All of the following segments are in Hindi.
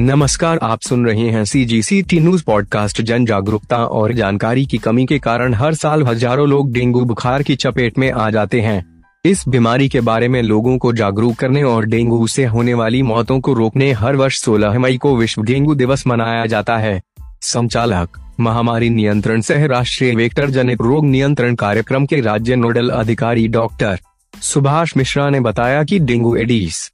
नमस्कार, आप सुन रहे हैं C G C T news podcast जन जागरूकता और जानकारी की कमी के कारण हर साल हज़ारों लोग डेंगू बुखार की चपेट में आ जाते हैं। इस बीमारी के बारे में लोगों को जागरूक करने और डेंगू से होने वाली मौतों को रोकने हर वर्ष 16 मई को विश्व डेंगू दिवस मनाया जाता है। संचालक, महामारी नियंत्रण सह राष्ट्रीय वेक्टर जनित रोग नियंत्रण कार्यक्रम के राज्य नोडल अधिकारी डॉक्टर सुभाष मिश्रा ने बताया कि डेंगू एडीज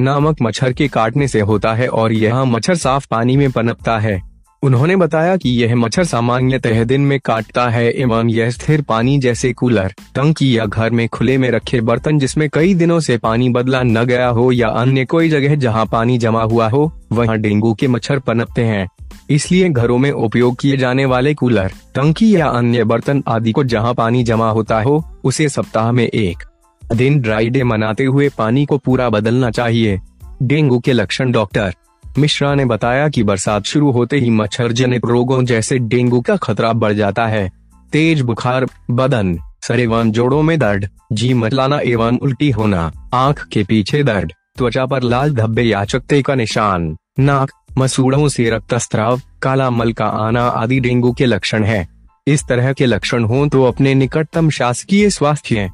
नामक मच्छर के काटने से होता है और यह मच्छर साफ़ पानी में पनपता है। उन्होंने बताया कि यह मच्छर सामान्यतः दिन में काटता है एवं यह स्थिर पानी जैसे कूलर, टंकी या घर में खुले में रखे बर्तन जिसमें कई दिनों से पानी बदला न गया हो या अन्य कोई जगह जहाँ पानी जमा हुआ हो, वहाँ डेंगू के मच्छर पनपते हैं। इसलिए घरों में उपयोग किए जाने वाले कूलर, टंकी या अन्य बर्तन आदि को जहाँ पानी जमा होता हो, उसे सप्ताह में एक दिन ड्राई डे मनाते हुए पानी को पूरा बदलना चाहिए। डेंगू के लक्षण डॉक्टर। मिश्रा ने बताया कि बरसात शुरू होते ही मच्छर जनित रोगों जैसे डेंगू का खतरा बढ़ जाता है। तेज बुखार, बदन सर एवं जोड़ों में दर्द, जी मतलाना एवं उल्टी होना, आँख के पीछे दर्द, त्वचा पर लाल धब्बे या चकते का निशान, नाक, मसूड़ों से रक्तस्त्राव काला मल का आना आदि डेंगू के लक्षण है। इस तरह के लक्षण हो तो अपने निकटतम शासकीय स्वास्थ्य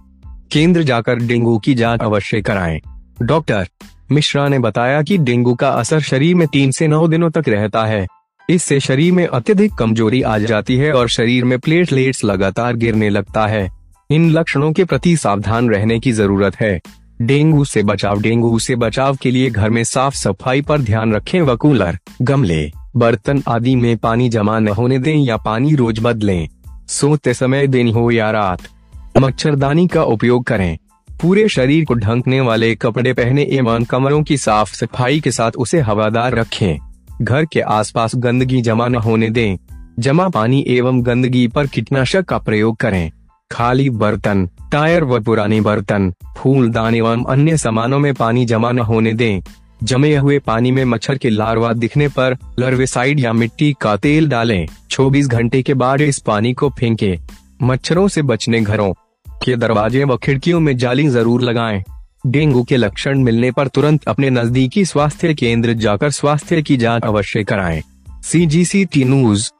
केंद्र जाकर डेंगू की जाँच अवश्य कराएँ। डॉक्टर मिश्रा ने बताया कि डेंगू का असर शरीर में तीन से नौ दिनों तक रहता है। इससे शरीर में अत्यधिक कमज़ोरी आ जाती है और शरीर में प्लेटलेट्स लगातार गिरने लगता है। इन लक्षणों के प्रति सावधान रहने की ज़रूरत है। डेंगू से बचाव, डेंगू से बचाव के लिए घर में साफ़ सफ़ाई पर ध्यान रखें व कूलर गमले, बर्तन आदि में पानी जमा न होने दें या पानी रोज बदलें। सोते समय दिन हो या रात मच्छरदानी का उपयोग करें। पूरे शरीर को ढंकने वाले कपड़े पहने एवं कमरों की साफ़ सफ़ाई के साथ उसे हवादार रखें। घर के आसपास गंदगी जमा न होने दें। जमा पानी एवं गंदगी पर कीटनाशक का प्रयोग करें। खाली बर्तन, टायर व पुराने बर्तन, फूलदान एवं अन्य सामानों में पानी जमा न होने दें। जमे हुए पानी में मच्छर के लार्वा दिखने पर लर्वेसाइड या मिट्टी का तेल डालें। 24 घंटे के बाद इस पानी को फेंके। मच्छरों से बचने घरों के दरवाजे व खिड़कियों में जाली ज़रूर लगाएँ। डेंगू के लक्षण मिलने पर तुरंत अपने नजदीकी स्वास्थ्य केंद्र जाकर स्वास्थ्य की जाँच अवश्य कराएँ। सी जी सी टी न्यूज़